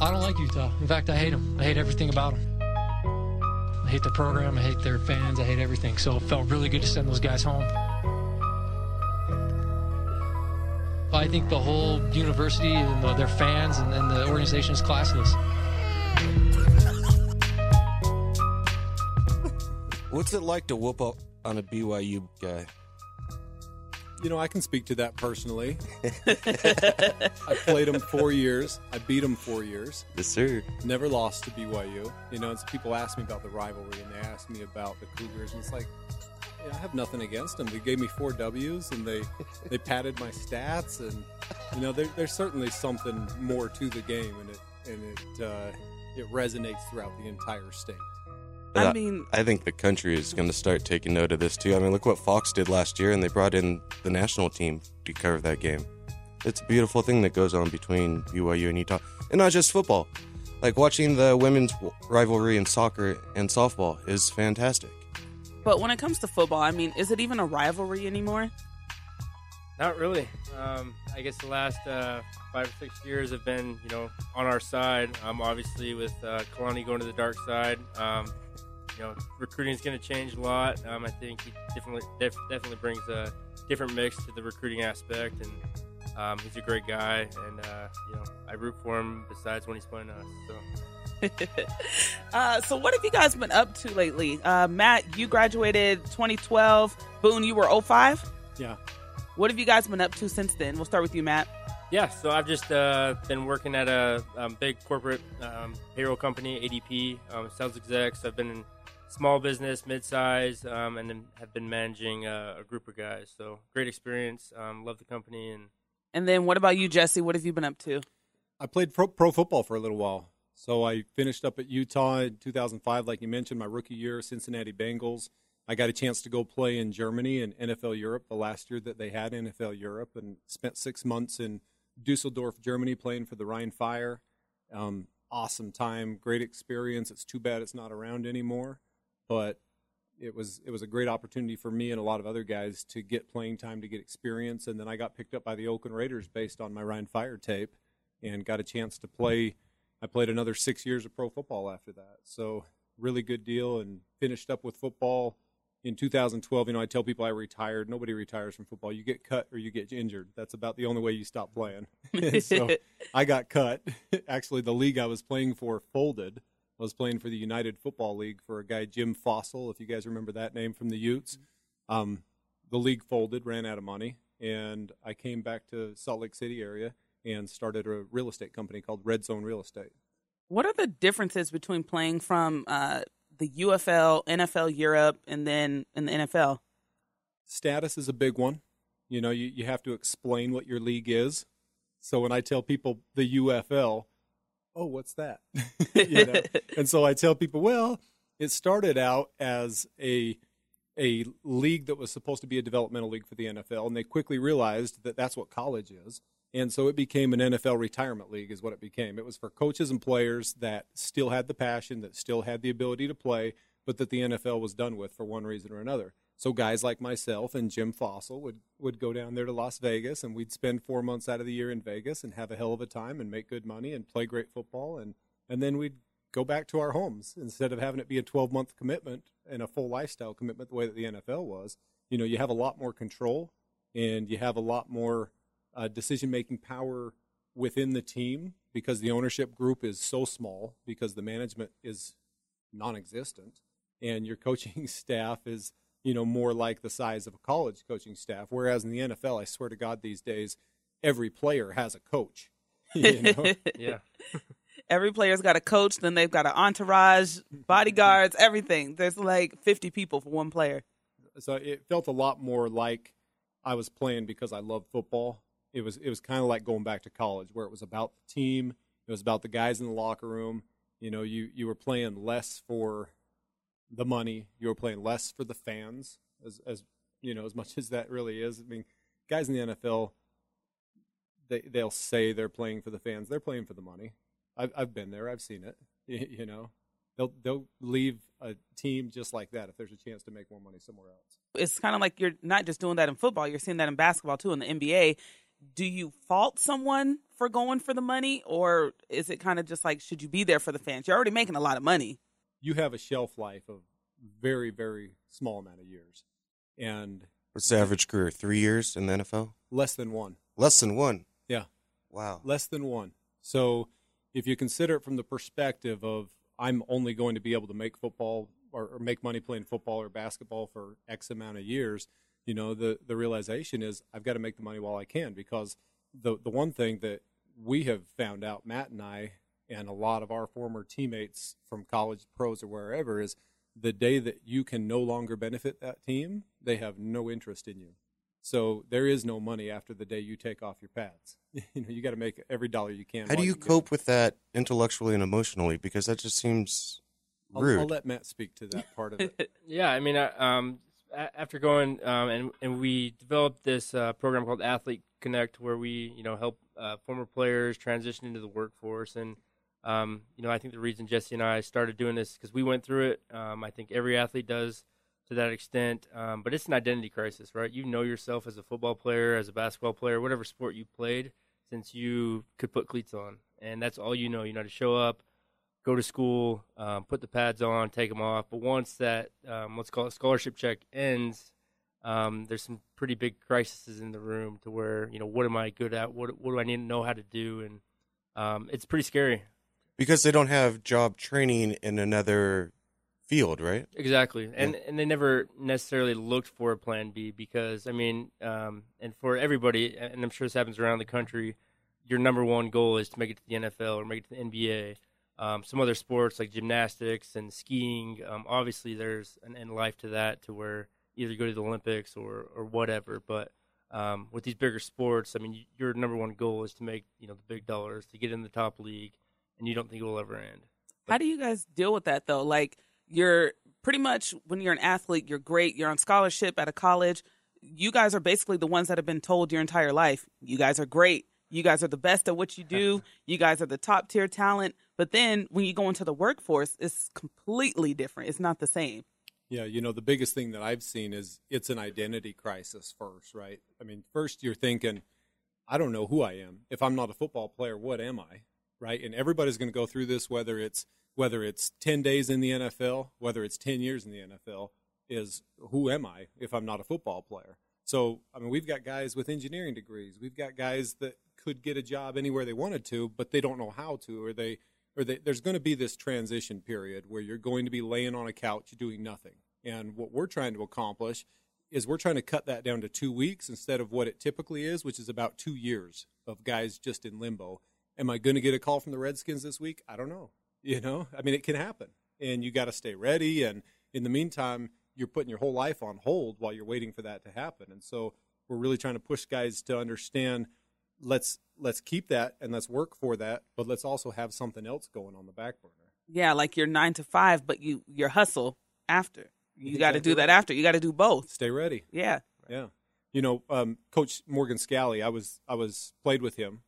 I don't like Utah. In fact, I hate them. I hate everything about them. I hate their program. I hate their fans. I hate everything. So it felt really good to send those guys home. I think the whole university and the, their fans and, and the organization is classless. What's it like to whoop up on a BYU guy? You know, I can speak to that personally. I played him four years. I beat him four years. Yes, sir. Never lost to BYU. You know, people ask me about the rivalry and they ask me about the Cougars, and it's like, yeah, I have nothing against them. They gave me four W's and they they padded my stats, and you know, there, there's certainly something more to the game, and it and it uh, it resonates throughout the entire state. I mean, I think the country is going to start taking note of this too. I mean, look what Fox did last year, and they brought in the national team to cover that game. It's a beautiful thing that goes on between BYU and Utah, and not just football. Like watching the women's rivalry in soccer and softball is fantastic. but when it comes to football, I mean, is it even a rivalry anymore? Not really. Um, I guess the last uh, five or six years have been, you know, on our side. Um, obviously, with uh, Kalani going to the dark side, um, you know, recruiting is going to change a lot. Um, I think he definitely def- definitely brings a different mix to the recruiting aspect, and um, he's a great guy. And uh, you know, I root for him. Besides when he's playing us, so. uh, so what have you guys been up to lately? Uh, Matt, you graduated 2012. Boone, you were 05? Yeah. What have you guys been up to since then? We'll start with you, Matt. Yeah, so I've just uh, been working at a um, big corporate um, payroll company, ADP, um, sales execs. I've been in small business, mid-size, um, and then have been managing uh, a group of guys. So great experience. Um, love the company, and And then what about you, Jesse? What have you been up to? I played pro, pro football for a little while. So I finished up at Utah in 2005, like you mentioned, my rookie year, Cincinnati Bengals. I got a chance to go play in Germany and NFL Europe the last year that they had NFL Europe, and spent six months in Dusseldorf, Germany, playing for the Rhine Fire. Um, awesome time, great experience. It's too bad it's not around anymore, but it was it was a great opportunity for me and a lot of other guys to get playing time, to get experience, and then I got picked up by the Oakland Raiders based on my Rhine Fire tape, and got a chance to play. I played another six years of pro football after that, so really good deal, and finished up with football in 2012, you know, I tell people I retired. Nobody retires from football. You get cut or you get injured. That's about the only way you stop playing. so I got cut. Actually, the league I was playing for folded. I was playing for the United Football League for a guy, Jim Fassel, if you guys remember that name from the Utes. Um, the league folded, ran out of money, and I came back to Salt Lake City area and started a real estate company called Red Zone Real Estate. What are the differences between playing from uh, the UFL, NFL Europe, and then in the NFL? status is a big one. You know, you, you have to explain what your league is. So when I tell people the UFL, oh, what's that? you know? and so I tell people, well, it started out as a a league that was supposed to be a developmental league for the NFL, and they quickly realized that that's what college is. And so it became an NFL retirement league, is what it became. It was for coaches and players that still had the passion, that still had the ability to play, but that the NFL was done with for one reason or another. So guys like myself and Jim Fassel would, would go down there to Las Vegas, and we'd spend four months out of the year in Vegas and have a hell of a time and make good money and play great football, and and then we'd go back to our homes instead of having it be a 12 month commitment and a full lifestyle commitment the way that the NFL was. You know, you have a lot more control and you have a lot more uh, decision making power within the team because the ownership group is so small because the management is non-existent and your coaching staff is you know more like the size of a college coaching staff whereas in the NFL I swear to god these days every player has a coach you know yeah. Every player's got a coach, then they've got an entourage, bodyguards, everything. There's like 50 people for one player. so it felt a lot more like I was playing because I love football. It was it was kind of like going back to college where it was about the team, it was about the guys in the locker room. You know, you you were playing less for the money, you were playing less for the fans as as you know, as much as that really is. I mean, guys in the NFL they they'll say they're playing for the fans. They're playing for the money. I've I've been there. I've seen it. You know, they'll they'll leave a team just like that if there's a chance to make more money somewhere else. It's kind of like you're not just doing that in football, you're seeing that in basketball too, in the NBA. Do you fault someone for going for the money, or is it kind of just like should you be there for the fans? You're already making a lot of money. You have a shelf life of very very small amount of years, and What's the average career? Three years in the NFL? less than one. Less than one. Yeah. Wow. less than one. So if you consider it from the perspective of I'm only going to be able to make football or, or make money playing football or basketball for X amount of years, you know, the the realization is I've got to make the money while I can because the the one thing that we have found out, Matt and I, and a lot of our former teammates from college pros or wherever, is the day that you can no longer benefit that team, they have no interest in you. So there is no money after the day you take off your pads. You know, you got to make every dollar you can. How do while you can. cope with that intellectually and emotionally? Because that just seems I'll, rude. I'll let Matt speak to that part of it. Yeah, I mean, I, um, a- after going um, and and we developed this uh, program called Athlete Connect, where we you know help uh, former players transition into the workforce, and um, you know I think the reason Jesse and I started doing this because we went through it. Um, I think every athlete does to that extent, um, but it's an identity crisis, right? You know yourself as a football player, as a basketball player, whatever sport you played since you could put cleats on, and that's all you know. You know how to show up go to school, um, put the pads on, take them off. But once that um, let's call it scholarship check ends, um, there's some pretty big crises in the room to where you know what am I good at? What what do I need to know how to do? And um, it's pretty scary. because they don't have job training in another field, right? Exactly, and and they never necessarily looked for a plan B because I mean, um, and for everybody, and I'm sure this happens around the country, your number one goal is to make it to the NFL or make it to the NBA. Um, some other sports like gymnastics and skiing, um, obviously there's an end life to that, to where either go to the Olympics or or whatever. But um, with these bigger sports, I mean, your number one goal is to make you know the big dollars, to get in the top league, and you don't think it will ever end. How do you guys deal with that though? Like you're pretty much when you're an athlete, you're great, you're on scholarship at a college. You guys are basically the ones that have been told your entire life, you guys are great. You guys are the best at what you do. You guys are the top tier talent. But then when you go into the workforce, it's completely different. It's not the same. Yeah, you know, the biggest thing that I've seen is it's an identity crisis first, right? I mean, first you're thinking, I don't know who I am. If I'm not a football player, what am I? Right? And everybody's going to go through this whether it's whether it's 10 days in the NFL, whether it's 10 years in the NFL is who am I if I'm not a football player? So, I mean, we've got guys with engineering degrees. We've got guys that could get a job anywhere they wanted to, but they don't know how to or they or they, there's going to be this transition period where you're going to be laying on a couch doing nothing. And what we're trying to accomplish is we're trying to cut that down to two weeks instead of what it typically is, which is about two years of guys just in limbo. Am I going to get a call from the Redskins this week? I don't know. You know, I mean, it can happen, and you got to stay ready. And in the meantime, you're putting your whole life on hold while you're waiting for that to happen. And so we're really trying to push guys to understand let's let's keep that and let's work for that, but let's also have something else going on the back burner. Yeah, like you're nine to five, but you your hustle after. You got to do that after. You got to do both. Stay ready. Yeah. Yeah, you know, um, Coach Morgan Scalley. I was I was played with him,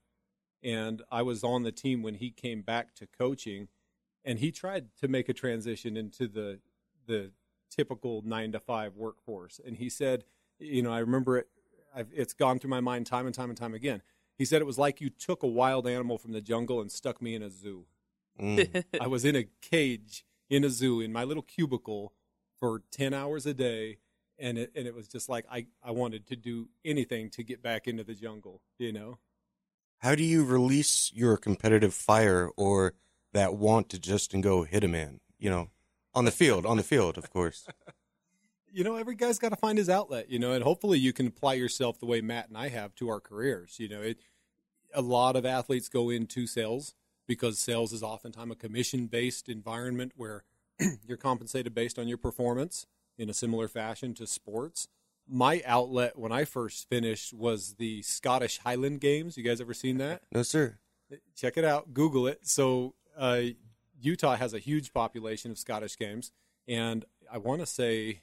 and I was on the team when he came back to coaching, and he tried to make a transition into the the typical nine to five workforce. And he said, you know, I remember it. I've, it's gone through my mind time and time and time again. He said it was like you took a wild animal from the jungle and stuck me in a zoo. Mm. I was in a cage in a zoo in my little cubicle for 10 hours a day and it and it was just like I I wanted to do anything to get back into the jungle, you know. How do you release your competitive fire or that want to just and go hit a man? You know, on the field, on the field, of course. You know, every guy's got to find his outlet, you know, and hopefully you can apply yourself the way Matt and I have to our careers. You know, it a lot of athletes go into sales because sales is oftentimes a commission based environment where you're compensated based on your performance in a similar fashion to sports. My outlet when I first finished was the Scottish Highland Games. You guys ever seen that? No, sir. check it out google it so uh, utah has a huge population of scottish games and i want to say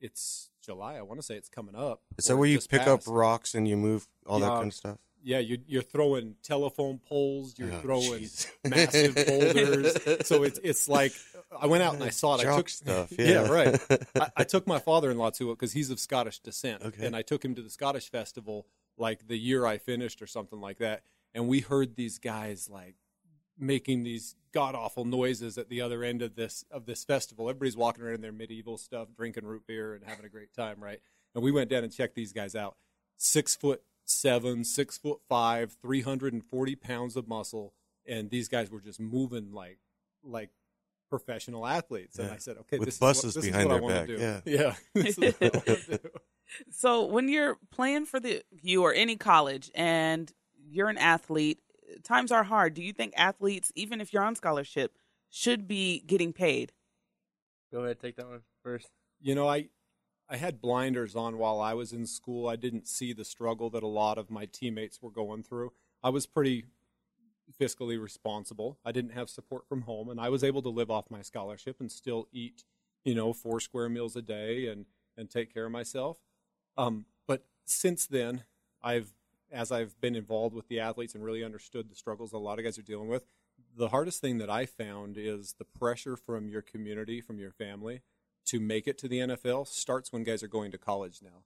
it's july i want to say it's coming up Is that where you pick up rocks and you move all that kind of stuff? yeah you, you're throwing telephone poles you're Oh, throwing jeez. massive boulders so it's it's like i went out and i saw it i took stuff. yeah, Yeah, right I, I took my father-in-law to it because he's of scottish descent Okay. and i took him to the scottish festival like the year I finished or something like that, and we heard these guys like making these god awful noises at the other end of this of this festival. Everybody's walking around in their medieval stuff, drinking root beer and having a great time, right? And we went down and checked these guys out. Six foot seven, six foot five, three hundred and forty pounds of muscle, and these guys were just moving like like professional athletes. And Yeah. I said, okay, With this buses is what, this behind is what their I back, want yeah. to do. Yeah, this is what I wanna do. So when you're playing for the you or any college and you're an athlete, times are hard. Do you think athletes, even if you're on scholarship, should be getting paid? Go ahead, take that one first. you know, I I had blinders on while I was in school. I didn't see the struggle that a lot of my teammates were going through. I was pretty fiscally responsible. I didn't have support from home and I was able to live off my scholarship and still eat, you know, four square meals a day and and take care of myself. Um, but since then, I've as I've been involved with the athletes and really understood the struggles a lot of guys are dealing with, the hardest thing that I found is the pressure from your community, from your family, to make it to the NFL starts when guys are going to college now.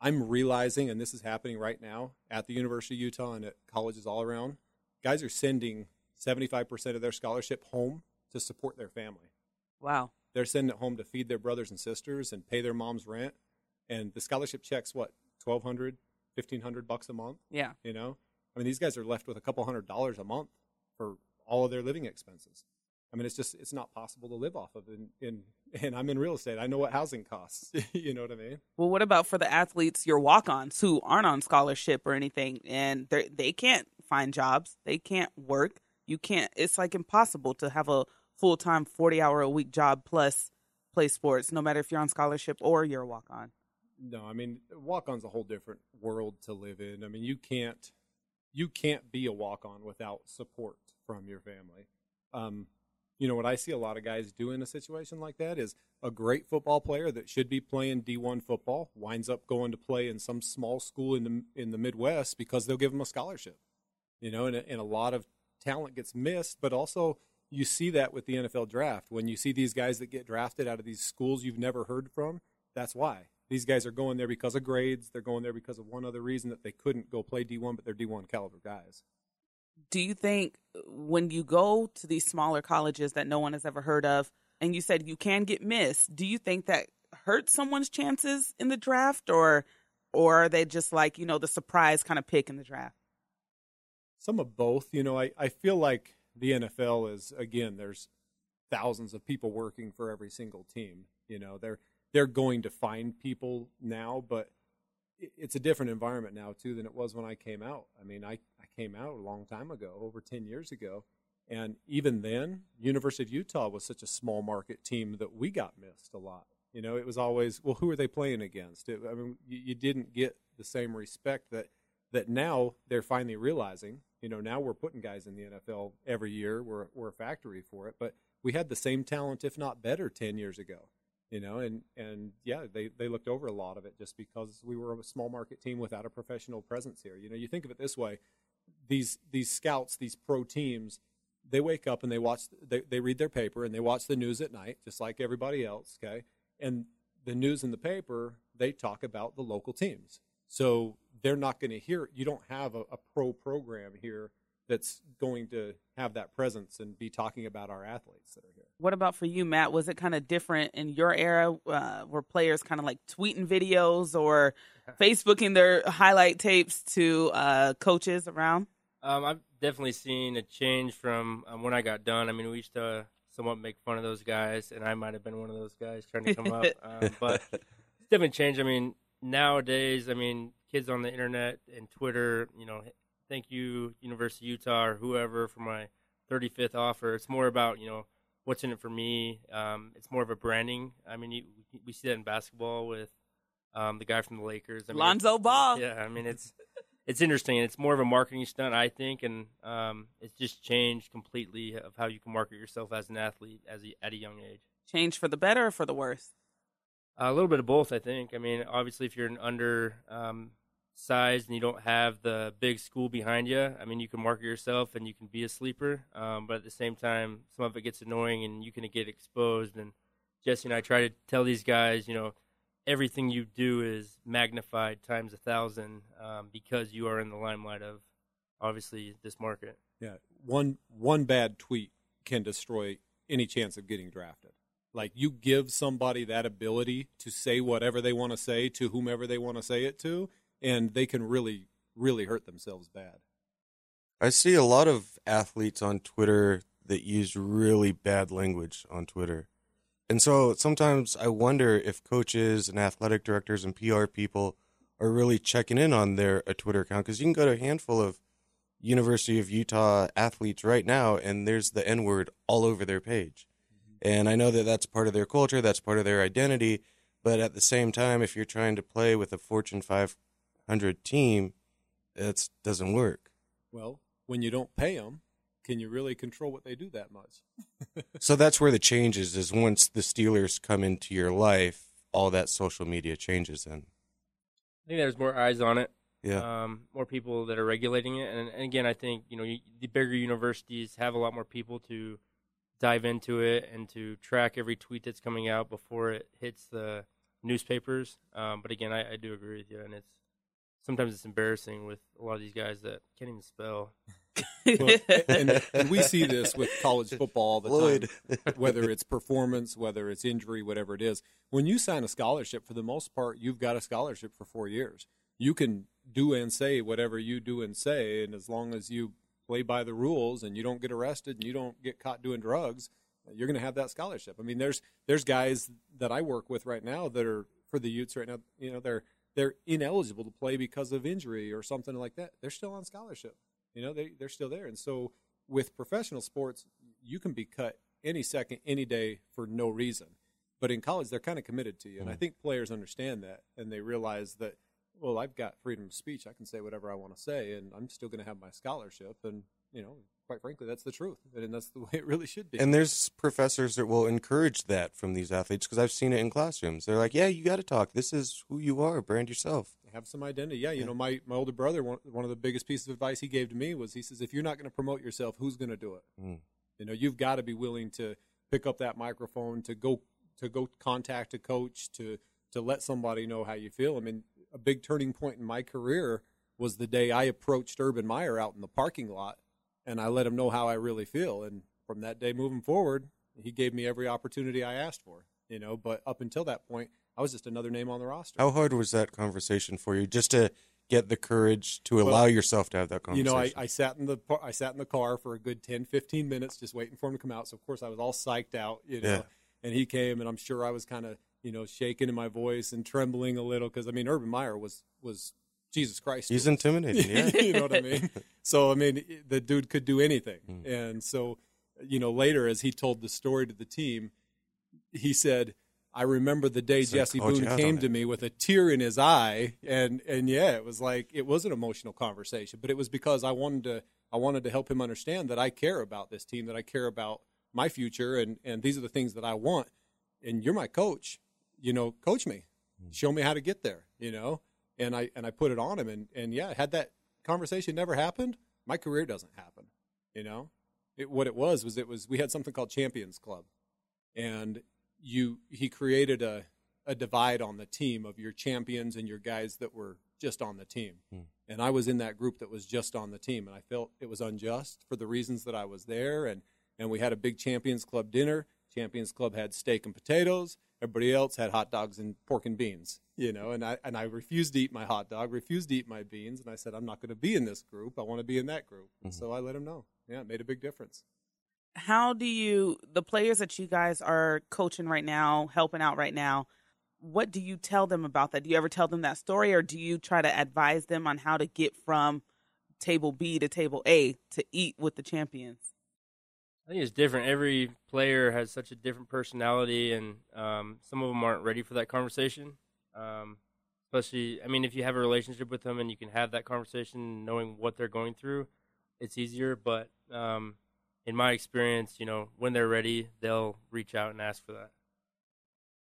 I'm realizing, and this is happening right now at the University of Utah and at colleges all around, guys are sending 75% of their scholarship home to support their family. Wow. They're sending it home to feed their brothers and sisters and pay their mom's rent. And the scholarship checks, what, 1200 1500 bucks a month? Yeah. You know, I mean, these guys are left with a couple hundred dollars a month for all of their living expenses. I mean, it's just it's not possible to live off of. In, in and I'm in real estate. I know what housing costs. you know what I mean? Well, what about for the athletes, your walk-ons who aren't on scholarship or anything, and they they can't find jobs, they can't work. You can't. It's like impossible to have a full-time, forty-hour a week job plus play sports, no matter if you're on scholarship or you're a walk-on. No, I mean, walk on's a whole different world to live in. I mean, you can't you can't be a walk on without support from your family. Um, you know what I see a lot of guys do in a situation like that is a great football player that should be playing D1 football winds up going to play in some small school in the in the Midwest because they'll give them a scholarship. You know, and, and a lot of talent gets missed, but also you see that with the NFL draft when you see these guys that get drafted out of these schools you've never heard from. That's why these guys are going there because of grades. They're going there because of one other reason that they couldn't go play D1, but they're D1 caliber guys. do you think uh, when you go to these smaller colleges that no one has ever heard of and you said you can get missed do you think that hurts someone's chances in the draft or or are they just like you know the surprise kind of pick in the draft Some of both. You know, I, I feel like the NFL is again. There's thousands of people working for every single team. You know, they're they're going to find people now, but it's a different environment now too than it was when I came out. I mean, I, I came out a long time ago, over ten years ago, and even then, University of Utah was such a small market team that we got missed a lot. You know, it was always, well, who are they playing against? It, I mean, you, you didn't get the same respect that that now they're finally realizing. You know, now we're putting guys in the NFL every year. We're we're a factory for it, but we had the same talent, if not better, ten years ago. You know, and and yeah, they they looked over a lot of it just because we were a small market team without a professional presence here. You know, you think of it this way: these these scouts, these pro teams, they wake up and they watch, they they read their paper and they watch the news at night, just like everybody else. Okay, and the news in the paper, they talk about the local teams. So they're not going to hear. You don't have a, a pro program here that's going to have that presence and be talking about our athletes that are here. what about for you matt was it kind of different in your era uh, were players kind of like tweeting videos or facebooking their highlight tapes to uh, coaches around Um, I've definitely seen a change from um, when I got done. I mean, we used to somewhat make fun of those guys, and I might have been one of those guys trying to come up. Um, but it's definitely changed. I mean, nowadays, I mean, kids on the internet and Twitter, you know, thank you, University of Utah or whoever, for my 35th offer. It's more about, you know, what's in it for me. Um, it's more of a branding. I mean, you, we see that in basketball with um, the guy from the Lakers. I mean, Lonzo Ball. Yeah, I mean, it's it's interesting. It's more of a marketing stunt, I think, and um, it's just changed completely of how you can market yourself as an athlete as a, at a young age. change for the better or for the worse a little bit of both, I think. I mean, obviously, if you're an under um, sized and you don't have the big school behind you, I mean, you can market yourself and you can be a sleeper. Um, but at the same time, some of it gets annoying and you can get exposed. And Jesse and I try to tell these guys, you know, everything you do is magnified times a thousand um, because you are in the limelight of obviously this market. Yeah, one one bad tweet can destroy any chance of getting drafted. Like you give somebody that ability to say whatever they want to say to whomever they want to say it to, and they can really, really hurt themselves bad. I see a lot of athletes on Twitter that use really bad language on Twitter. And so sometimes I wonder if coaches and athletic directors and PR people are really checking in on their a Twitter account because you can go to a handful of University of Utah athletes right now and there's the N word all over their page. Mm-hmm. And I know that that's part of their culture, that's part of their identity. But at the same time, if you're trying to play with a Fortune 500 team, it doesn't work. Well, when you don't pay them, can you really control what they do that much? so that's where the change is, is once the Steelers come into your life, all that social media changes then. I think there's more eyes on it. Yeah. Um, more people that are regulating it. And, and again, I think, you know, you, the bigger universities have a lot more people to dive into it and to track every tweet that's coming out before it hits the newspapers. Um, but again, I, I do agree with you. And it's sometimes it's embarrassing with a lot of these guys that can't even spell. well, and, and, we see this with college football all the Floyd. time, whether it's performance, whether it's injury, whatever it is. When you sign a scholarship, for the most part, you've got a scholarship for four years. You can do and say whatever you do and say, and as long as you play by the rules and you don't get arrested and you don't get caught doing drugs, you're going to have that scholarship. I mean, there's there's guys that I work with right now that are for the Utes right now. You know, they're they're ineligible to play because of injury or something like that. They're still on scholarship. You know, they they're still there. And so with professional sports, you can be cut any second, any day for no reason. But in college, they're kind of committed to you, and I hmm. think players understand that, and they realize that well, I've got freedom of speech. I can say whatever I want to say, and I'm still going to have my scholarship. And you know, quite frankly, that's the truth, and that's the way it really should be. And there's professors that will encourage that from these athletes because I've seen it in classrooms. They're like, "Yeah, you got to talk. This is who you are. Brand yourself. Have some identity." Yeah, you know, my my older brother, one, one of the biggest pieces of advice he gave to me was, he says, "If you're not going to promote yourself, who's going to do it? Mm. You know, you've got to be willing to pick up that microphone, to go to go contact a coach, to to let somebody know how you feel. I mean, a big turning point in my career was the day I approached Urban Meyer out in the parking lot and I let him know how I really feel. And from that day moving forward, he gave me every opportunity I asked for, you know, but up until that point, I was just another name on the roster. How hard was that conversation for you just to get the courage to allow well, yourself to have that conversation? You know, I, I, sat in the I sat in the car for a good 10, 15 minutes just waiting for him to come out. So of course I was all psyched out, you know. Yeah. And he came and I'm sure I was kind of you know, shaking in my voice and trembling a little because I mean, Urban Meyer was was Jesus Christ. He's intimidating. Yeah, you know what I mean. So I mean, the dude could do anything, mm. and so you know, later as he told the story to the team, he said. I remember the day Jesse Boone came to me with a tear in his eye, and and yeah, it was like it was an emotional conversation, but it was because I wanted to I wanted to help him understand that I care about this team, that I care about my future, and and these are the things that I want, and you're my coach, you know, coach me, hmm. show me how to get there, you know, and I and I put it on him, and and yeah, had that conversation never happened, my career doesn't happen, you know. It, what it was was it was we had something called Champions Club, and you he created a a divide on the team of your champions and your guys that were just on the team. Hmm. And I was in that group that was just on the team and I felt it was unjust for the reasons that I was there and and we had a big Champions Club dinner. Champions Club had steak and potatoes. Everybody else had hot dogs and pork and beans, you know, and I and I refused to eat my hot dog, refused to eat my beans, and I said I'm not going to be in this group. I want to be in that group. Mm-hmm. So I let him know. Yeah, it made a big difference. How do you the players that you guys are coaching right now, helping out right now? What do you tell them about that? Do you ever tell them that story, or do you try to advise them on how to get from table B to table A to eat with the champions? I think it's different. Every player has such a different personality, and um, some of them aren't ready for that conversation. Um, especially, I mean, if you have a relationship with them and you can have that conversation, knowing what they're going through, it's easier. But um, in my experience, you know, when they're ready, they'll reach out and ask for that.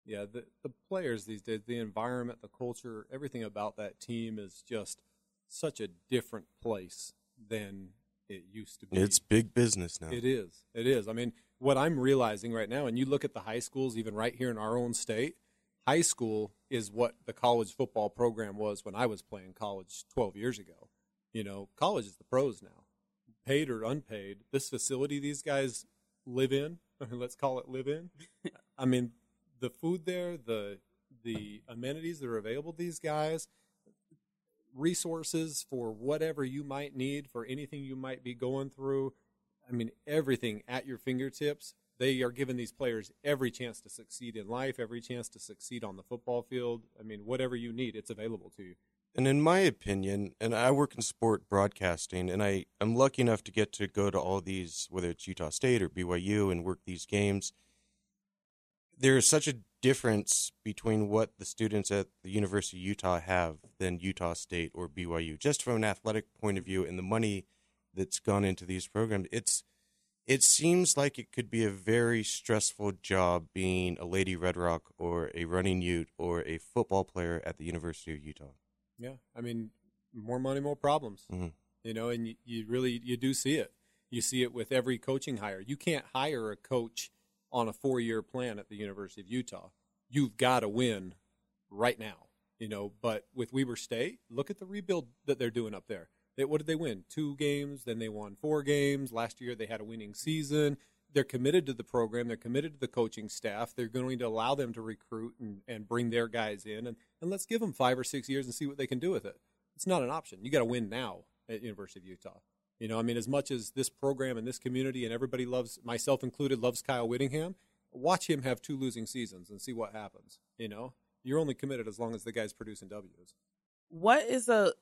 Yeah, the the players these days, the environment, the culture, everything about that team is just such a different place than it used to be. It's big business now. It is. It is. I mean, what I'm realizing right now, and you look at the high schools, even right here in our own state, high school is what the college football program was when I was playing college 12 years ago. You know, college is the pros now, paid or unpaid. This facility these guys live in, let's call it live in. I mean, the food there, the the amenities that are available to these guys, resources for whatever you might need for anything you might be going through. I mean, everything at your fingertips. They are giving these players every chance to succeed in life, every chance to succeed on the football field. I mean, whatever you need, it's available to you. And in my opinion, and I work in sport broadcasting, and I am lucky enough to get to go to all these, whether it's Utah State or BYU, and work these games. There's such a difference between what the students at the University of Utah have than Utah State or BYU, just from an athletic point of view and the money that's gone into these programs. It's it seems like it could be a very stressful job being a Lady Red Rock or a running Ute or a football player at the University of Utah. Yeah, I mean, more money, more problems. Mhm. You know, and you, you really you do see it. You see it with every coaching hire. You can't hire a coach on a four year plan at the University of Utah. You've got to win right now. You know, but with Weber State, look at the rebuild that they're doing up there. They, what did they win? Two games. Then they won four games. Last year they had a winning season. They're committed to the program. They're committed to the coaching staff. They're going to allow them to recruit and, and bring their guys in. And, and let's give them five or six years and see what they can do with it. It's not an option. You got to win now at University of Utah. You know, I mean, as much as this program and this community and everybody loves, myself included, loves Kyle Whittingham, watch him have two losing seasons and see what happens. You know, you're only committed as long as the guy's producing W's. What is a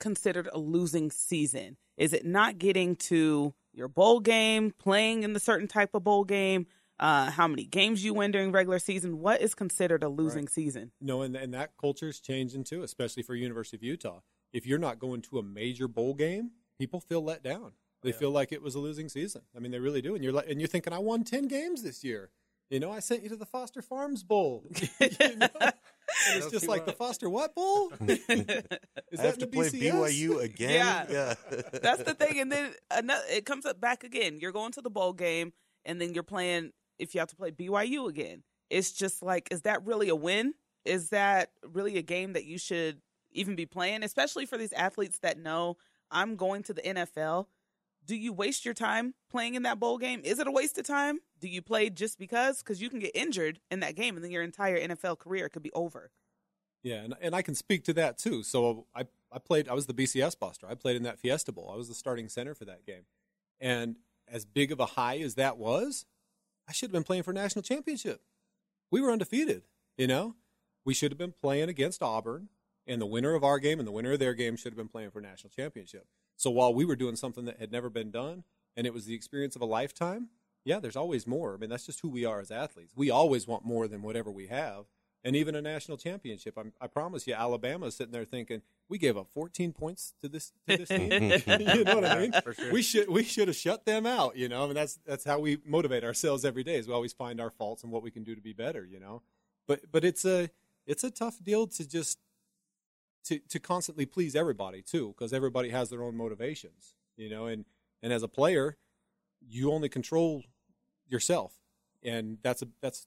considered a losing season? Is it not getting to your bowl game, playing in the certain type of bowl game, uh, how many games you win during regular season? What is considered a losing Right. season? No, and, and that culture's changing too, especially for University of Utah. If you're not going to a major bowl game, people feel let down. They feel like it was a losing season. I mean, they really do. And you're like, and you're thinking, I won ten games this year. You know, I sent you to the Foster Farms Bowl. you know? And it's just keep like the. Foster what bowl? Is I that have to the play BCS? BYU again. Yeah. yeah. That's the thing. And then another, it comes up back again. You're going to the bowl game, and then you're playing. If you have to play BYU again, it's just like, is that really a win? Is that really a game that you should even be playing? Especially for these athletes that know I'm going to the NFL. Do you waste your time playing in that bowl game? Is it a waste of time? Do you play just because? Because you can get injured in that game, and then your entire NFL career could be over. Yeah, and, and I can speak to that too. So I, I played, I was the BCS buster. I played in that Fiesta Bowl. I was the starting center for that game. And as big of a high as that was, I should have been playing for national championship. We were undefeated, you know? We should have been playing against Auburn, and the winner of our game and the winner of their game should have been playing for national championship. So while we were doing something that had never been done, and it was the experience of a lifetime, yeah, there's always more. I mean, that's just who we are as athletes. We always want more than whatever we have and even a national championship. I'm, I promise you, Alabama's sitting there thinking we gave up 14 points to this to this team. you know what I mean? For sure. We should we should have shut them out. You know, I mean that's that's how we motivate ourselves every day. Is we always find our faults and what we can do to be better. You know, but but it's a it's a tough deal to just to to constantly please everybody too, because everybody has their own motivations. You know, and and as a player, you only control yourself, and that's a that's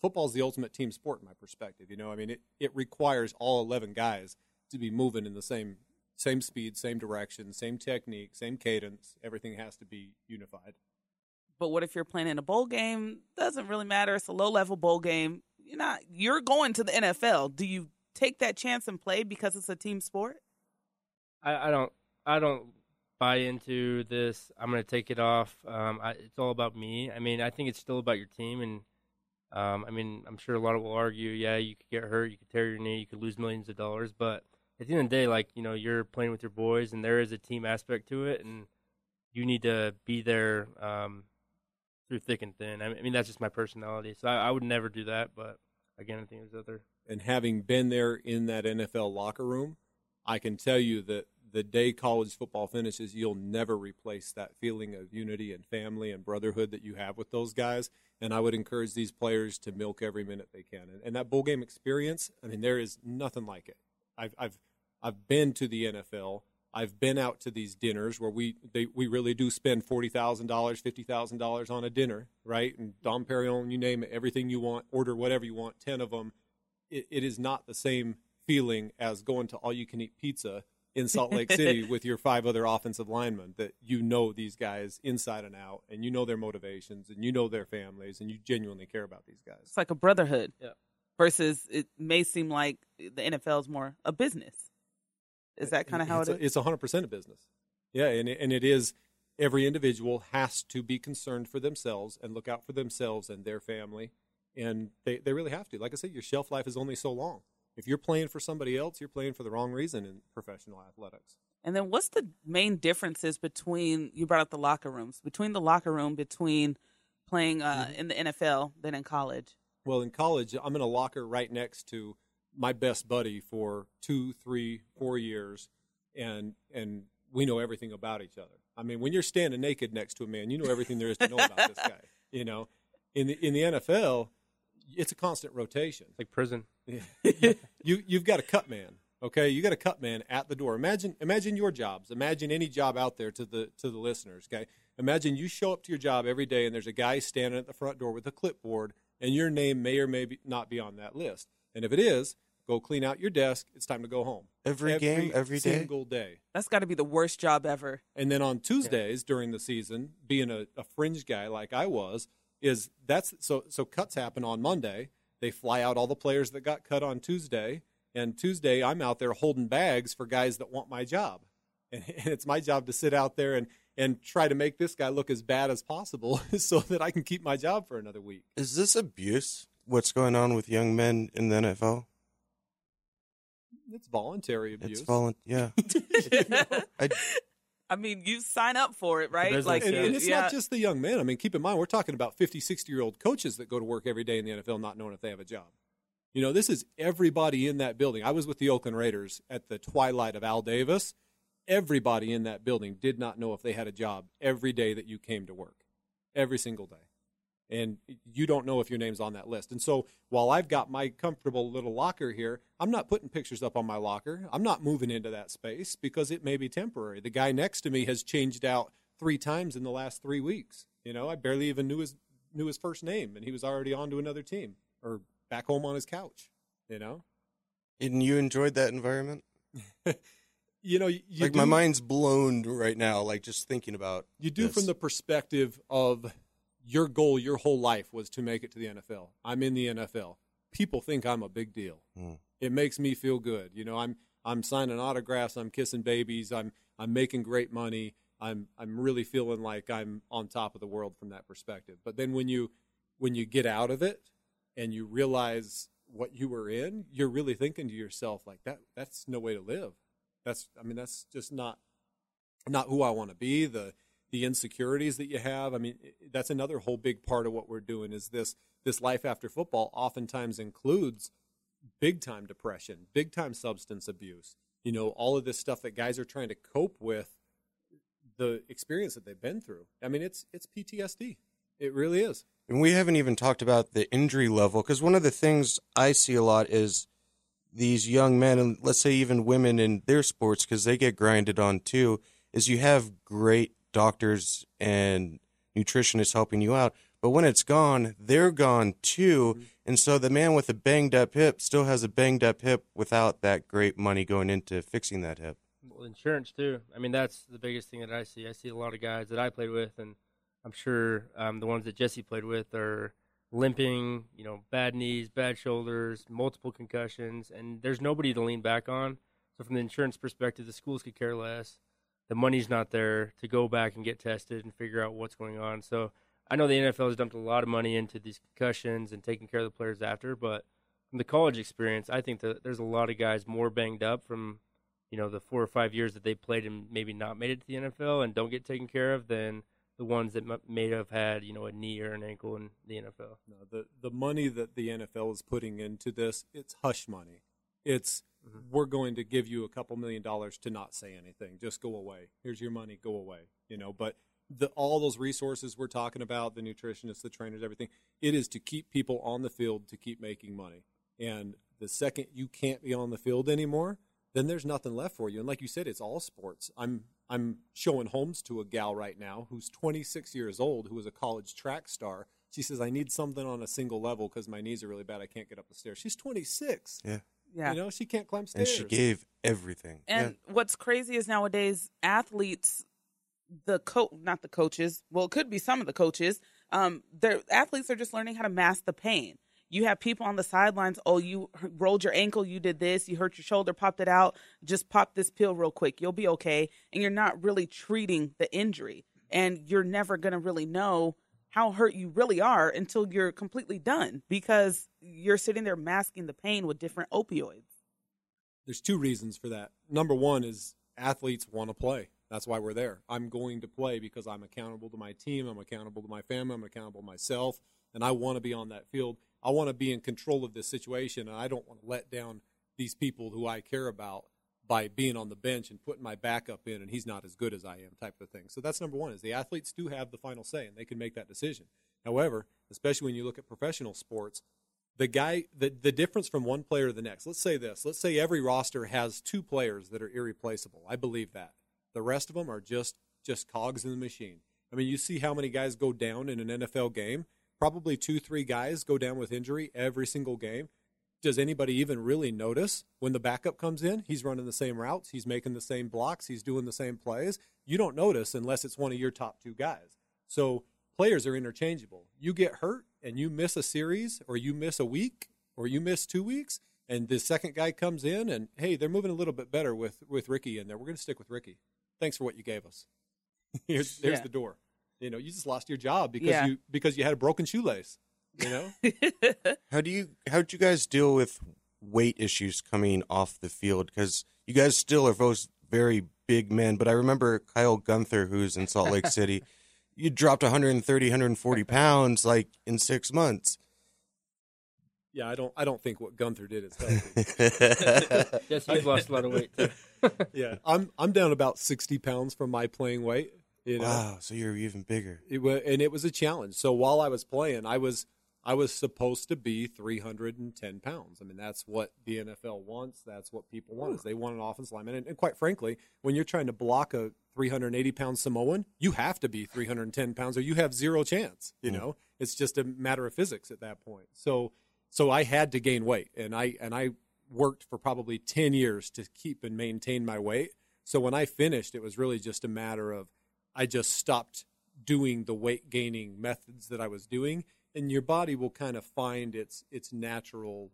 football is the ultimate team sport in my perspective. You know, I mean, it, it requires all eleven guys to be moving in the same same speed, same direction, same technique, same cadence. Everything has to be unified. But what if you're playing in a bowl game? Doesn't really matter. It's a low level bowl game. You're not. You're going to the NFL. Do you take that chance and play because it's a team sport? I, I don't I don't buy into this. I'm going to take it off. Um, I, it's all about me. I mean, I think it's still about your team, and um, I mean, I'm sure a lot of will argue, yeah, you could get hurt, you could tear your knee, you could lose millions of dollars, but at the end of the day, like you know, you're playing with your boys, and there is a team aspect to it, and you need to be there um, through thick and thin. I mean, that's just my personality, so I, I would never do that. But again, I think there's other. And having been there in that NFL locker room, I can tell you that the day college football finishes, you'll never replace that feeling of unity and family and brotherhood that you have with those guys. And I would encourage these players to milk every minute they can. And, and that bowl game experience, I mean, there is nothing like it. I've, I've, I've been to the NFL. I've been out to these dinners where we they, we really do spend forty thousand dollars, fifty thousand dollars on a dinner, right? And Dom Perignon, you name it, everything you want, order whatever you want, ten of them it, it is not the same feeling as going to all you can eat pizza in Salt Lake City with your five other offensive linemen that you know these guys inside and out and you know their motivations and you know their families and you genuinely care about these guys. It's like a brotherhood. Yeah. Versus it may seem like the NFL is more a business. Is that kind of how it's it is? A, it's 100% a business. Yeah, and it, and it is every individual has to be concerned for themselves and look out for themselves and their family and they, they really have to. Like I said, your shelf life is only so long. If you're playing for somebody else, you're playing for the wrong reason in professional athletics. And then what's the main differences between you brought up the locker rooms between the locker room between playing uh, Mm-hmm. in the NFL than in college? Well, in college, I'm in a locker right next to my best buddy for two, three, four years, and and we know everything about each other. I mean, when you're standing naked next to a man, you know everything there is to know about this guy. You know, in the in the NFL, it's a constant rotation. It's like prison. you you've got a cut man. Okay, you got a cut man at the door. Imagine imagine your jobs. Imagine any job out there to the to the listeners. Okay, imagine you show up to your job every day and there's a guy standing at the front door with a clipboard, and your name may or may be, not be on that list. And if it is, go clean out your desk. It's time to go home. Every game, every day? single day. That's got to be the worst job ever. And then on Tuesdays during the season, being a, a fringe guy like I was, is that's so so cuts happen on Monday. They fly out all the players that got cut on Tuesday, and Tuesday I'm out there holding bags for guys that want my job, and, and it's my job to sit out there and and try to make this guy look as bad as possible so that I can keep my job for another week. Is this abuse? What's going on with young men in the NFL? It's voluntary abuse. It's volun. Yeah. I, I mean, you sign up for it, right? business, Like, and, and it's yeah. not just the young men. I mean, keep in mind, we're talking about 50, 60 year old coaches that go to work every day in the NFL not knowing if they have a job. You know, this is everybody in that building. I was with the Oakland Raiders at the twilight of Al Davis. Everybody in that building did not know if they had a job every day that you came to work, every single day. And you don't know if your name's on that list. And so while I've got my comfortable little locker here, I'm not putting pictures up on my locker. I'm not moving into that space because it may be temporary. The guy next to me has changed out three times in the last three weeks. You know, I barely even knew his knew his first name, and he was already on to another team or back home on his couch. You know, and you enjoyed that environment? you know, you, like my mind's blown right now. Like just thinking about You do this. from the perspective of your goal your whole life was to make it to the NFL. I'm in the NFL. People think I'm a big deal. Mm. It makes me feel good. You know, I'm I'm signing autographs, I'm kissing babies, I'm I'm making great money. I'm I'm really feeling like I'm on top of the world from that perspective. But then when you when you get out of it and you realize what you were in, you're really thinking to yourself like that that's no way to live. That's I mean that's just not not who I want to be. The the insecurities that you have. I mean, that's another whole big part of what we're doing. Is this this life after football oftentimes includes big time depression, big time substance abuse. You know, all of this stuff that guys are trying to cope with the experience that they've been through. I mean, it's it's PTSD. It really is. And we haven't even talked about the injury level because one of the things I see a lot is these young men, and let's say even women in their sports, because they get grinded on too, is you have great doctors and nutritionists helping you out. But when it's gone, they're gone too. And so the man with a banged up hip still has a banged up hip without that great money going into fixing that hip. Well, insurance too. I mean, that's the biggest thing that I see. I see a lot of guys that I played with, and I'm sure um, the ones that Jesse played with are limping. You know, bad knees, bad shoulders, multiple concussions, and there's nobody to lean back on. So from the insurance perspective, the schools could care less. The money's not there to go back and get tested and figure out what's going on. So I know the NFL has dumped a lot of money into these concussions and taking care of the players after, but from the college experience, I think that there's a lot of guys more banged up from you know the four or five years that they played and maybe not made it to the NFL and don't get taken care of than the ones that may have had you know a knee or an ankle in the NFL. No, the the money that the NFL is putting into this, it's hush money. It's Mm-hmm. we're going to give you a couple million dollars to not say anything. Just go away. Here's your money. Go away. You know, but the all those resources we're talking about, the nutritionists, the trainers, everything, it is to keep people on the field to keep making money. And the second you can't be on the field anymore, then there's nothing left for you. And like you said, it's all sports. I'm I'm showing homes to a gal right now who's 26 years old, who was a college track star, She says, I need something on a single level because my knees are really bad. I can't get up the stairs. She's 26. Yeah. Yeah. You know, she can't climb stairs. And she gave everything. And what's crazy is nowadays athletes, the co not the coaches, well, it could be some of the coaches. Um, their athletes are just learning how to mask the pain. You have people on the sidelines. Oh, you rolled your ankle. You did this. You hurt your shoulder. Popped it out. Just pop this pill real quick. You'll be okay. And you're not really treating the injury. And you're never gonna really know how hurt you really are until you're completely done because you're sitting there masking the pain with different opioids. There's two reasons for that. Number one is athletes want to play. That's why we're there. I'm going to play because I'm accountable to my team. I'm accountable to my family. I'm accountable to myself. And I want to be on that field. I want to be in control of this situation. And I don't want to let down these people who I care about by being on the bench and putting my backup in and he's not as good as I am type of thing. So that's number one is the athletes do have the final say and they can make that decision. However, especially when you look at professional sports, the guy the, the difference from one player to the next let's say this let's say every roster has two players that are irreplaceable. I believe that. The rest of them are just just cogs in the machine. I mean you see how many guys go down in an nfl game? Probably two three guys go down with injury every single game does anybody even really notice when the backup comes in he's running the same routes he's making the same blocks he's doing the same plays you don't notice unless it's one of your top two guys so players are interchangeable. You get hurt and you miss a series or you miss a week or you miss two weeks and the second guy comes in and hey, they're moving a little bit better with with Ricky in there. We're going to stick with Ricky. Thanks for what you gave us. here's there's Yeah. the door. You know, you just lost your job because Yeah. you because you had a broken shoelace. You know, How do you how did you guys deal with weight issues coming off the field? Because you guys still are both very big men, but I remember Kyle Gunther, who's in Salt Lake City. You dropped 130, 140 pounds like in six months. yeah, I don't I don't think what Gunther did is healthy. Yes, you've lost a lot of weight too. yeah, I'm I'm down about sixty pounds from my playing weight. You know, wow, so you're even bigger. it was, and it was a challenge. So while I was playing, I was I was supposed to be 310 pounds. I mean, that's what the NFL wants. That's what people want. Is they want an offense lineman. And, and quite frankly, when you're trying to block a 380 pound Samoan, you have to be 310 pounds, or you have zero chance. You mm-hmm. know, it's just a matter of physics at that point. So so I had to gain weight, and I and I worked for probably 10 years to keep and maintain my weight. So when I finished, it was really just a matter of I just stopped doing the weight gaining methods that I was doing, and your body will kind of find its its natural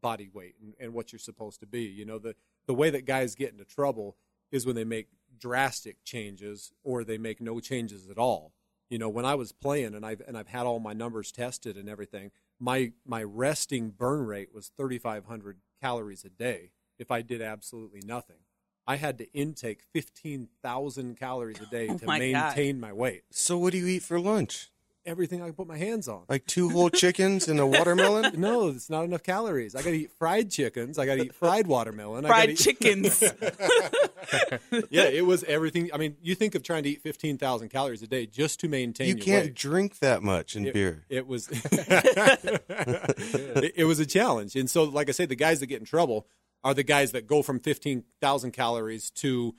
body weight and, and what you're supposed to be. You know, the the way that guys get into trouble is when they make drastic changes or they make no changes at all. You know, when I was playing and I've and I've had all my numbers tested and everything, my my resting burn rate was 3,500 calories a day if I did absolutely nothing. I had to intake 15,000 calories a day Oh to my God. maintain my weight. So what do you eat for lunch? Everything I can put my hands on. Like two whole chickens and a watermelon? No, it's not enough calories. I got to eat fried chickens. I got to eat fried watermelon. I Fried gotta eat- chickens. yeah, it was everything. I mean, you think of trying to eat 15,000 calories a day just to maintain You your can't weight. drink that much in It, beer. it was it, it was a challenge. And so like I say the guys that get in trouble are the guys that go from 15,000 calories to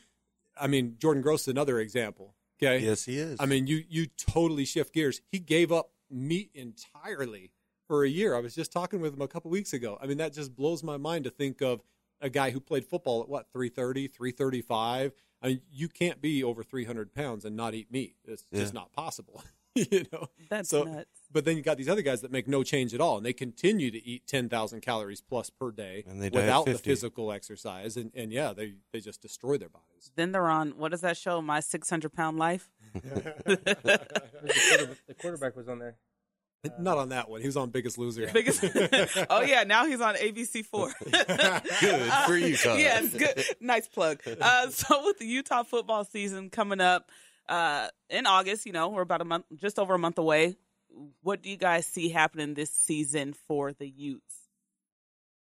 I mean, Jordan Gross is another example. Okay? Yes, he is. I mean, you you totally shift gears. He gave up meat entirely for a year. I was just talking with him a couple weeks ago. I mean, that just blows my mind to think of a guy who played football at what 330, 335. I mean, you can't be over 300 pounds and not eat meat. It's just not possible. you know, That's so, nuts. But then you got these other guys that make no change at all, and they continue to eat 10,000 calories plus per day And they without the physical exercise. And, and yeah, they, they just destroy their bodies. Then they're on what does that show? My six hundred pound life. the, quarterback, was on there. Not on that one. He was on Biggest Loser. Biggest. oh yeah, now he's on ABC four. Good for you, Todd. yes, good. Nice plug. Uh, so with the Utah football season coming up uh, in August, you know we're about a month, just over a month away. What do you guys see happening this season for the Utes?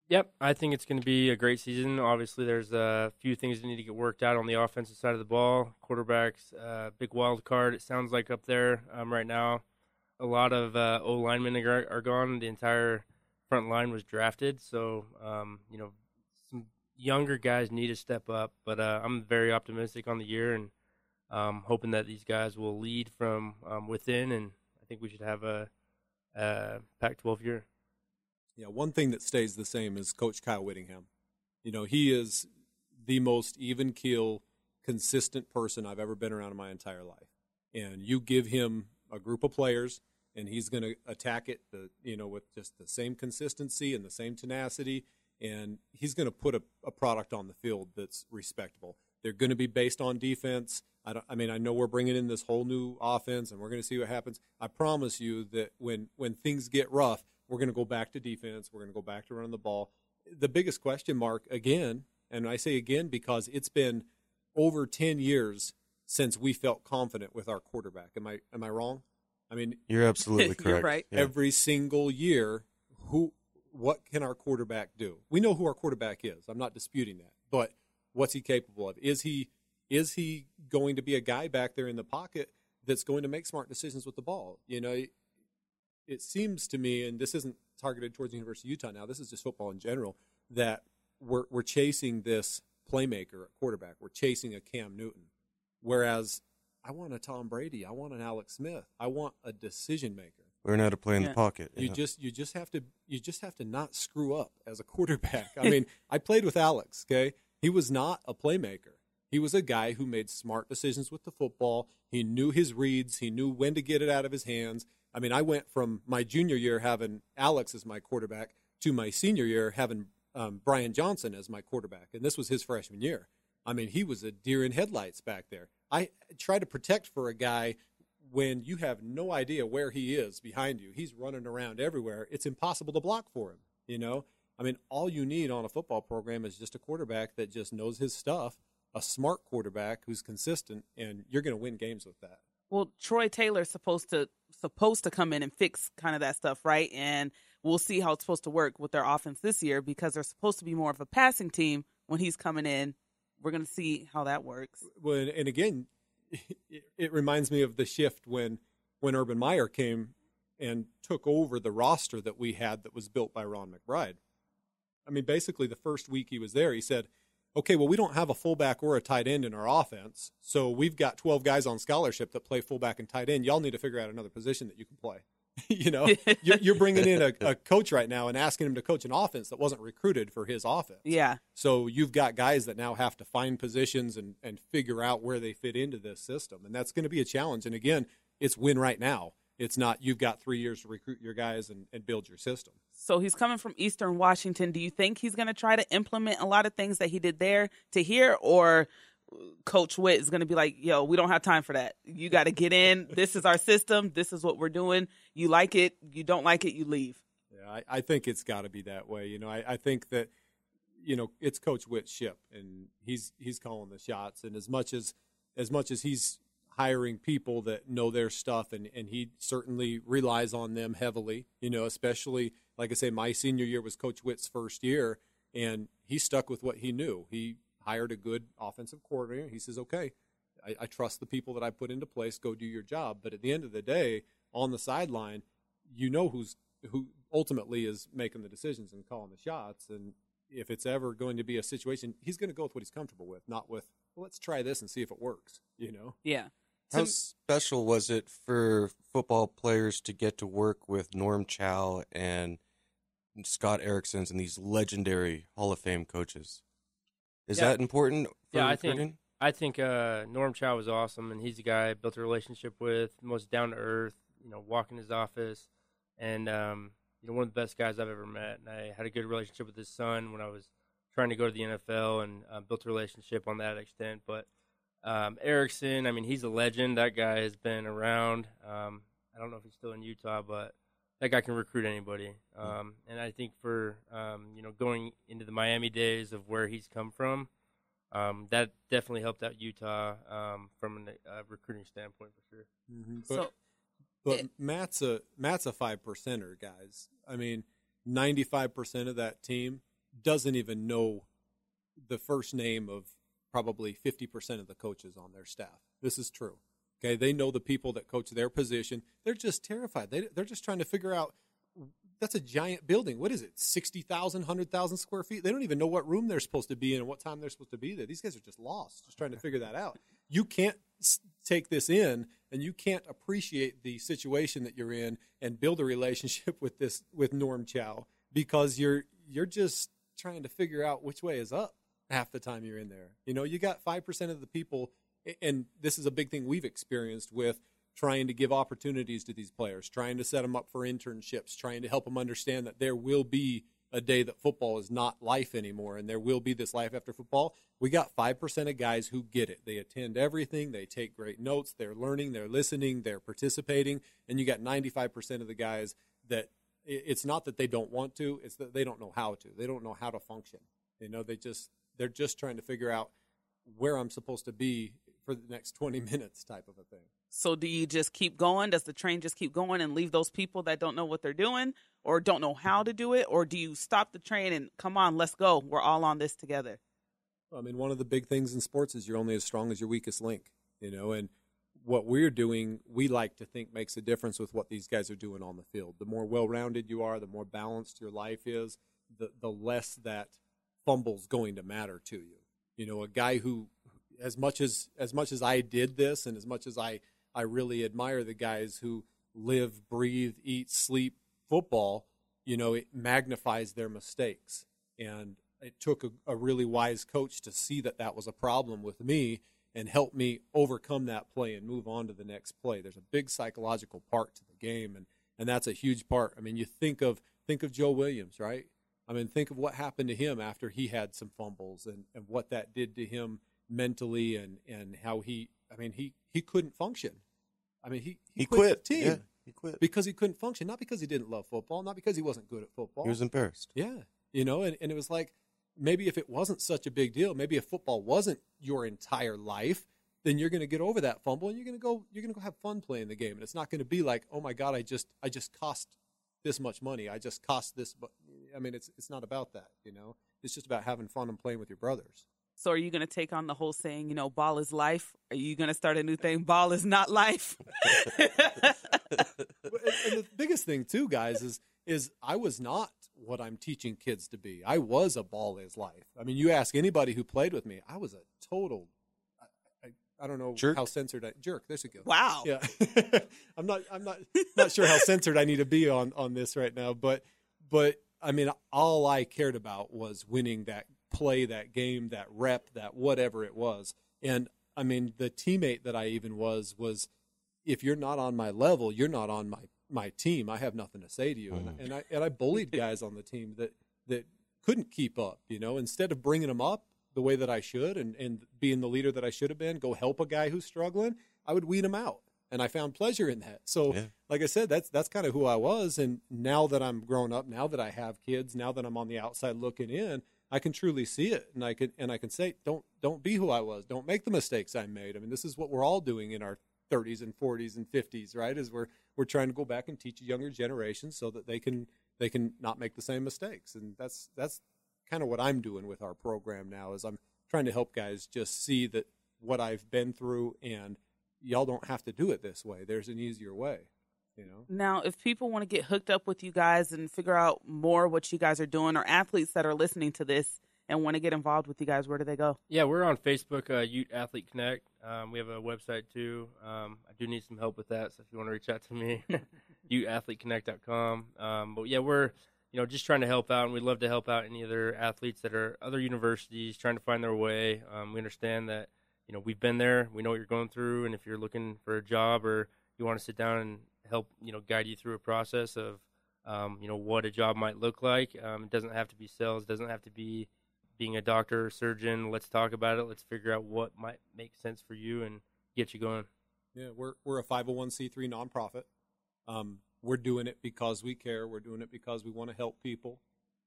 Yep, I think it's going to be a great season. Obviously, there's a few things that need to get worked out on the offensive side of the ball. Quarterbacks, uh, big wild card. It sounds like up there um, right now. A lot of uh, O linemen are, are gone. The entire front line was drafted, so um, you know some younger guys need to step up. But uh, I'm very optimistic on the year and um, hoping that these guys will lead from um, within. And think we should have a uh, Pac-12 year. Yeah, one thing that stays the same is Coach Kyle Whittingham. You know, he is the most even keel, consistent person I've ever been around in my entire life. And you give him a group of players, and he's going to attack it, the, you know, with just the same consistency and the same tenacity, and he's going to put a, a product on the field that's respectable. They're going to be based on defense. I, don't, I mean, I know we're bringing in this whole new offense, and we're going to see what happens. I promise you that when when things get rough, we're going to go back to defense. We're going to go back to running the ball. The biggest question mark again, and I say again because it's been over ten years since we felt confident with our quarterback. Am I am I wrong? I mean, You're absolutely correct. You're right. Yeah. every single year, who what can our quarterback do? We know who our quarterback is. I'm not disputing that, but what's he capable of? Is he is he going to be a guy back there in the pocket that's going to make smart decisions with the ball? You know, it seems to me, and this isn't targeted towards the University of Utah now. This is just football in general that we're we're chasing this playmaker at quarterback. We're chasing a Cam Newton, whereas I want a Tom Brady. I want an Alex Smith. I want a decision maker. Learn how to play in Yeah. the pocket. You yeah. just you just have to you just have to not screw up as a quarterback. I mean, I played with Alex, okay? He was not a playmaker. He was a guy who made smart decisions with the football. He knew his reads, he knew when to get it out of his hands. I mean, I went from my junior year having Alex as my quarterback to my senior year having um, Brian Johnson as my quarterback, and this was his freshman year. I mean, he was a deer in headlights back there. I try to protect for a guy when you have no idea where he is behind you. He's running around everywhere. It's impossible to block for him. You know, I mean, all you need on a football program is just a quarterback that just knows his stuff, a smart quarterback who's consistent, and you're going to win games with that. Well, Troy Taylor's supposed to supposed to come in and fix kind of that stuff, right? And we'll see how it's supposed to work with their offense this year because they're supposed to be more of a passing team when he's coming in. We're going to see how that works. Well, and, again, it, it reminds me of the shift when when Urban Meyer came and took over the roster that we had that was built by Ron McBride. I mean, basically, the first week he was there, he said, "Okay, well, we don't have a fullback or a tight end in our offense, so we've got 12 guys on scholarship that play fullback and tight end. Y'all need to figure out another position that you can play." you know, you're, you're bringing in a, a coach right now and asking him to coach an offense that wasn't recruited for his offense. Yeah. So you've got guys that now have to find positions and, and figure out where they fit into this system. And that's going to be a challenge. And again, it's win right now. It's not you've got three years to recruit your guys and, and build your system. So he's coming from Eastern Washington. Do you think he's going to try to implement a lot of things that he did there to here, or Coach Witt is going to be like, "Yo, we don't have time for that. You got to get in. This is our system. This is what we're doing. You like it. You don't like it. You leave." Yeah, I, I think it's got to be that way. You know, I, I think that you know it's Coach Witt's ship, and he's he's calling the shots. And as much as as much as he's hiring people that know their stuff, and and he certainly relies on them heavily. You know, especially like I say, my senior year was Coach Witt's first year, and he stuck with what he knew. He hired a good offensive coordinator. He says, "Okay, I, I trust the people that I put into place. Go do your job." But at the end of the day, on the sideline, you know who's who ultimately is making the decisions and calling the shots. And if it's ever going to be a situation, he's going to go with what he's comfortable with, not with well, let's try this and see if it works. You know, Yeah. How special was it for football players to get to work with Norm Chow and Scott Erickson's and these legendary Hall of Fame coaches? Is Yeah. that important for Yeah, I think- recruiting? I think uh, Norm Chow was awesome, and he's a guy I built a relationship with, most down to earth. You know, walk in his office, and um, you know, one of the best guys I've ever met. And I had a good relationship with his son when I was trying to go to the NFL, and uh, built a relationship on that extent. But um, Erickson, I mean, he's a legend. That guy has been around. Um, I don't know if he's still in Utah, but that guy can recruit anybody. Um, and I think for um, you know going into the Miami days of where he's come from, um, that definitely helped out Utah um, from a uh, recruiting standpoint for sure. but So but it- Matt's a Matt's a five percenter, guys. I mean, ninety five percent of that team doesn't even know the first name of probably fifty percent of the coaches on their staff. This is true. Okay, they know the people that coach their position. They're just terrified. They they're just trying to figure out. That's a giant building. What is it? 60,000, 100,000 square feet? They don't even know what room they're supposed to be in and what time they're supposed to be there. These guys are just lost, just trying to figure that out. you can't take this in and you can't appreciate the situation that you're in and build a relationship with this with Norm Chow because you're you're just trying to figure out which way is up half the time you're in there. You know, you got 5% of the people and this is a big thing we've experienced with trying to give opportunities to these players, trying to set them up for internships, trying to help them understand that there will be a day that football is not life anymore and there will be this life after football. We got 5% of guys who get it. They attend everything, they take great notes, they're learning, they're listening, they're participating, and you got 95% of the guys that it's not that they don't want to, it's that they don't know how to. They don't know how to function. You know, they just they're just trying to figure out where I'm supposed to be for the next 20 minutes type of a thing. So do you just keep going? Does the train just keep going and leave those people that don't know what they're doing or don't know how to do it? Or do you stop the train and come on, let's go. We're all on this together. I mean, one of the big things in sports is you're only as strong as your weakest link, you know, and what we're doing, we like to think makes a difference with what these guys are doing on the field. The more well-rounded you are, the more balanced your life is, the the less that fumble's going to matter to you. You know, a guy who as much as as much as I did this and as much as I I really admire the guys who live, breathe, eat, sleep football. You know, it magnifies their mistakes. And it took a, a really wise coach to see that that was a problem with me and help me overcome that play and move on to the next play. There's a big psychological part to the game, and and that's a huge part. I mean, you think of think of Joe Williams, right? I mean, think of what happened to him after he had some fumbles and, and what that did to him mentally and, and how he I mean, he, he couldn't function. I mean, he, he, he quit. quit, the team Yeah, he quit. because he couldn't function, not because he didn't love football, not because he wasn't good at football. He was embarrassed. yeah, you know, and, and it was like maybe if it wasn't such a big deal, maybe if football wasn't your entire life, then you're going to get over that fumble and you're going to go you're going to go have fun playing the game, and it's not going to be like, oh my god, I just I just cost this much money, I just cost this. But I mean, it's it's not about that, you know. It's just about having fun and playing with your brothers. So are you going to take on the whole saying, you know, ball is life? Are you going to start a new thing, ball is not life? and the biggest thing too, guys, is is I was not what I'm teaching kids to be. I was a ball is life. I mean, you ask anybody who played with me, I was a total. I, I, I don't know Jerk? how censored I jerk. There's a go. wow. Yeah, I'm not. I'm not. Not sure how censored I need to be on on this right now, but but I mean, all I cared about was winning that play, that game, that rep, that whatever it was. And I mean, the teammate that I even was was, if you're not on my level, you're not on my my team. I have nothing to say to you. And, mm. and I and I bullied guys on the team that that couldn't keep up. You know, instead of bringing them up the way that I should and and being the leader that I should have been, go help a guy who's struggling, I would weed him out. And I found pleasure in that. So, Yeah. like I said, that's that's kind of who I was. And now that I'm grown up, now that I have kids, now that I'm on the outside looking in, I can truly see it, and I can and I can say, don't don't be who I was. Don't make the mistakes I made. I mean, this is what we're all doing in our 30s and 40s and 50s, right? Is we're we're trying to go back and teach a younger generations so that they can they can not make the same mistakes, and that's that's kind of what I'm doing with our program now. Is I'm trying to help guys just see that what I've been through, and y'all don't have to do it this way. There's an easier way, you know. Now, if people want to get hooked up with you guys and figure out more what you guys are doing, or athletes that are listening to this and want to get involved with you guys, where do they go? Yeah, we're on Facebook, uh, Ute Athlete Connect. Um, we have a website too. Um, I do need some help with that, so if you want to reach out to me, UteAthleteConnect.com. Um, but yeah, we're you know just trying to help out, and we'd love to help out any other athletes that are other universities trying to find their way. Um, we understand that you know we've been there, we know what you're going through, and if you're looking for a job or you want to sit down and help you know guide you through a process of um, you know what a job might look like. Um, it doesn't have to be sales, doesn't have to be being a doctor or surgeon. Let's talk about it. Let's figure out what might make sense for you and get you going. Yeah, we're we're a 501c3 nonprofit. Um, we're doing it because we care. We're doing it because we want to help people.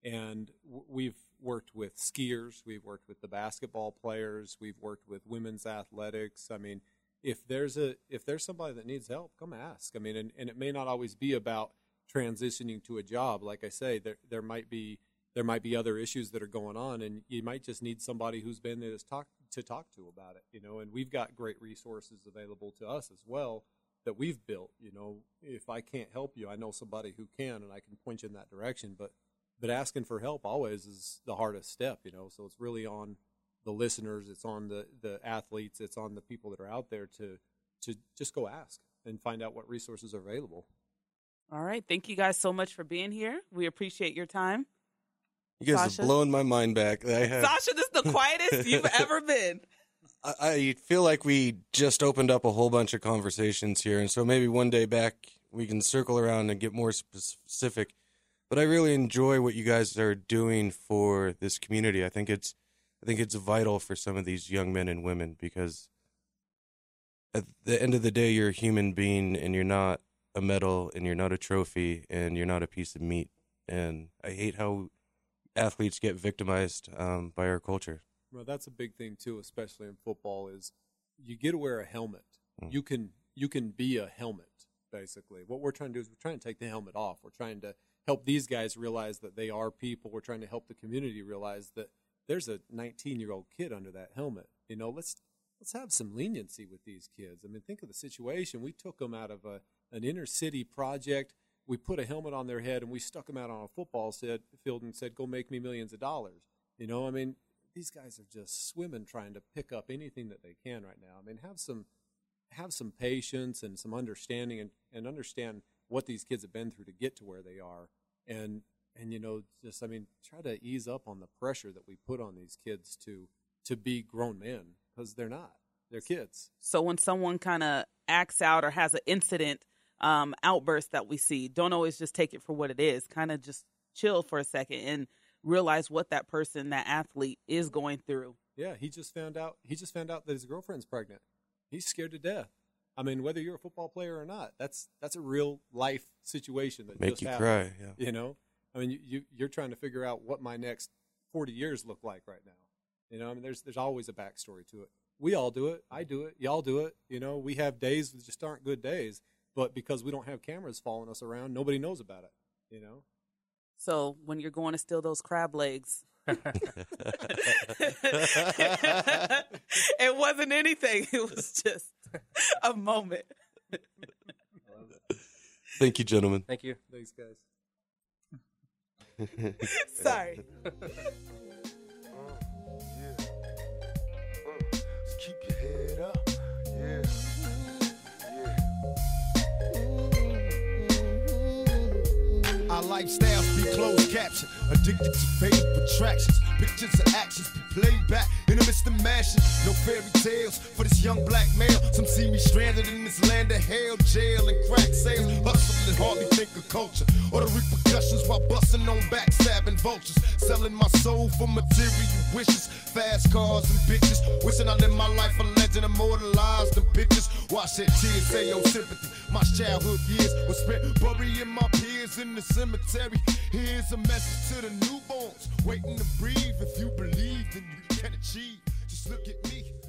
And we've worked with skiers. We've worked with the basketball players. We've worked with women's athletics. I mean, if there's a if there's somebody that needs help, come ask. I mean, and, and it may not always be about transitioning to a job. Like I say, there there might be there might be other issues that are going on, and you might just need somebody who's been there to talk to talk to about it. You know, and we've got great resources available to us as well that we've built. You know, if I can't help you, I know somebody who can, and I can point you in that direction. But but asking for help always is the hardest step. You know, so it's really on the listeners, it's on the the athletes, it's on the people that are out there to to just go ask and find out what resources are available. All right. Thank you guys so much for being here. We appreciate your time. You guys Sasha? have blown my mind back. I have, Sasha, this is the quietest you've ever been. I, I feel like we just opened up a whole bunch of conversations here, and so maybe one day back we can circle around and get more specific. But I really enjoy what you guys are doing for this community. I think it's, I think it's vital for some of these young men and women because at the end of the day, you're a human being, and you're not a medal, and you're not a trophy, and you're not a piece of meat. And I hate how athletes get victimized um, by our culture. Well, that's a big thing too, especially in football. Is you get to wear a helmet. Mm. You can you can be a helmet basically. What we're trying to do is we're trying to take the helmet off. We're trying to help these guys realize that they are people. We're trying to help the community realize that there's a 19 year old kid under that helmet. You know, let's let's have some leniency with these kids. I mean, think of the situation. We took them out of a an inner city project. We put a helmet on their head and we stuck them out on a football set, field and said, "Go make me millions of dollars." You know, I mean, these guys are just swimming trying to pick up anything that they can right now. I mean, have some have some patience and some understanding and, and understand what these kids have been through to get to where they are and and you know just i mean try to ease up on the pressure that we put on these kids to to be grown men because they're not they're kids So when someone kind of acts out or has an incident um, outburst that we see, don't always just take it for what it is. Kind of just chill for a second and realize what that person, that athlete, is going through. yeah he just found out he just found out that his girlfriend's pregnant he's scared to death i mean whether you're a football player or not that's that's a real life situation that Make just you happened. cry. Yeah. you know i mean you, you you're trying to figure out what my next 40 years look like right now you know i mean there's there's always a backstory to it we all do it i do it y'all do it you know we have days that just aren't good days but because we don't have cameras following us around nobody knows about it you know So when you're going to steal those crab legs, it wasn't anything. It was just a moment. Thank you, gentlemen. Thank you. thanks guys Sorry. Our lifestyles be closed addicted to. Pictures of actions be played back in the midst of mashing. No fairy tales for this young black male. Some see me stranded in this land of hell, jail, and crack sales. Hustling, hardly think of culture or the repercussions while busting on backstabbing vultures. Selling my soul for material wishes, fast cars and bitches. Wishing I lived my life a legend, immortalized in pictures. Watch that tears say your sympathy. My childhood years were spent burying my peers in the cemetery. Here's a message to the newborns waiting to breathe. If you believe, then you can achieve. Just look at me.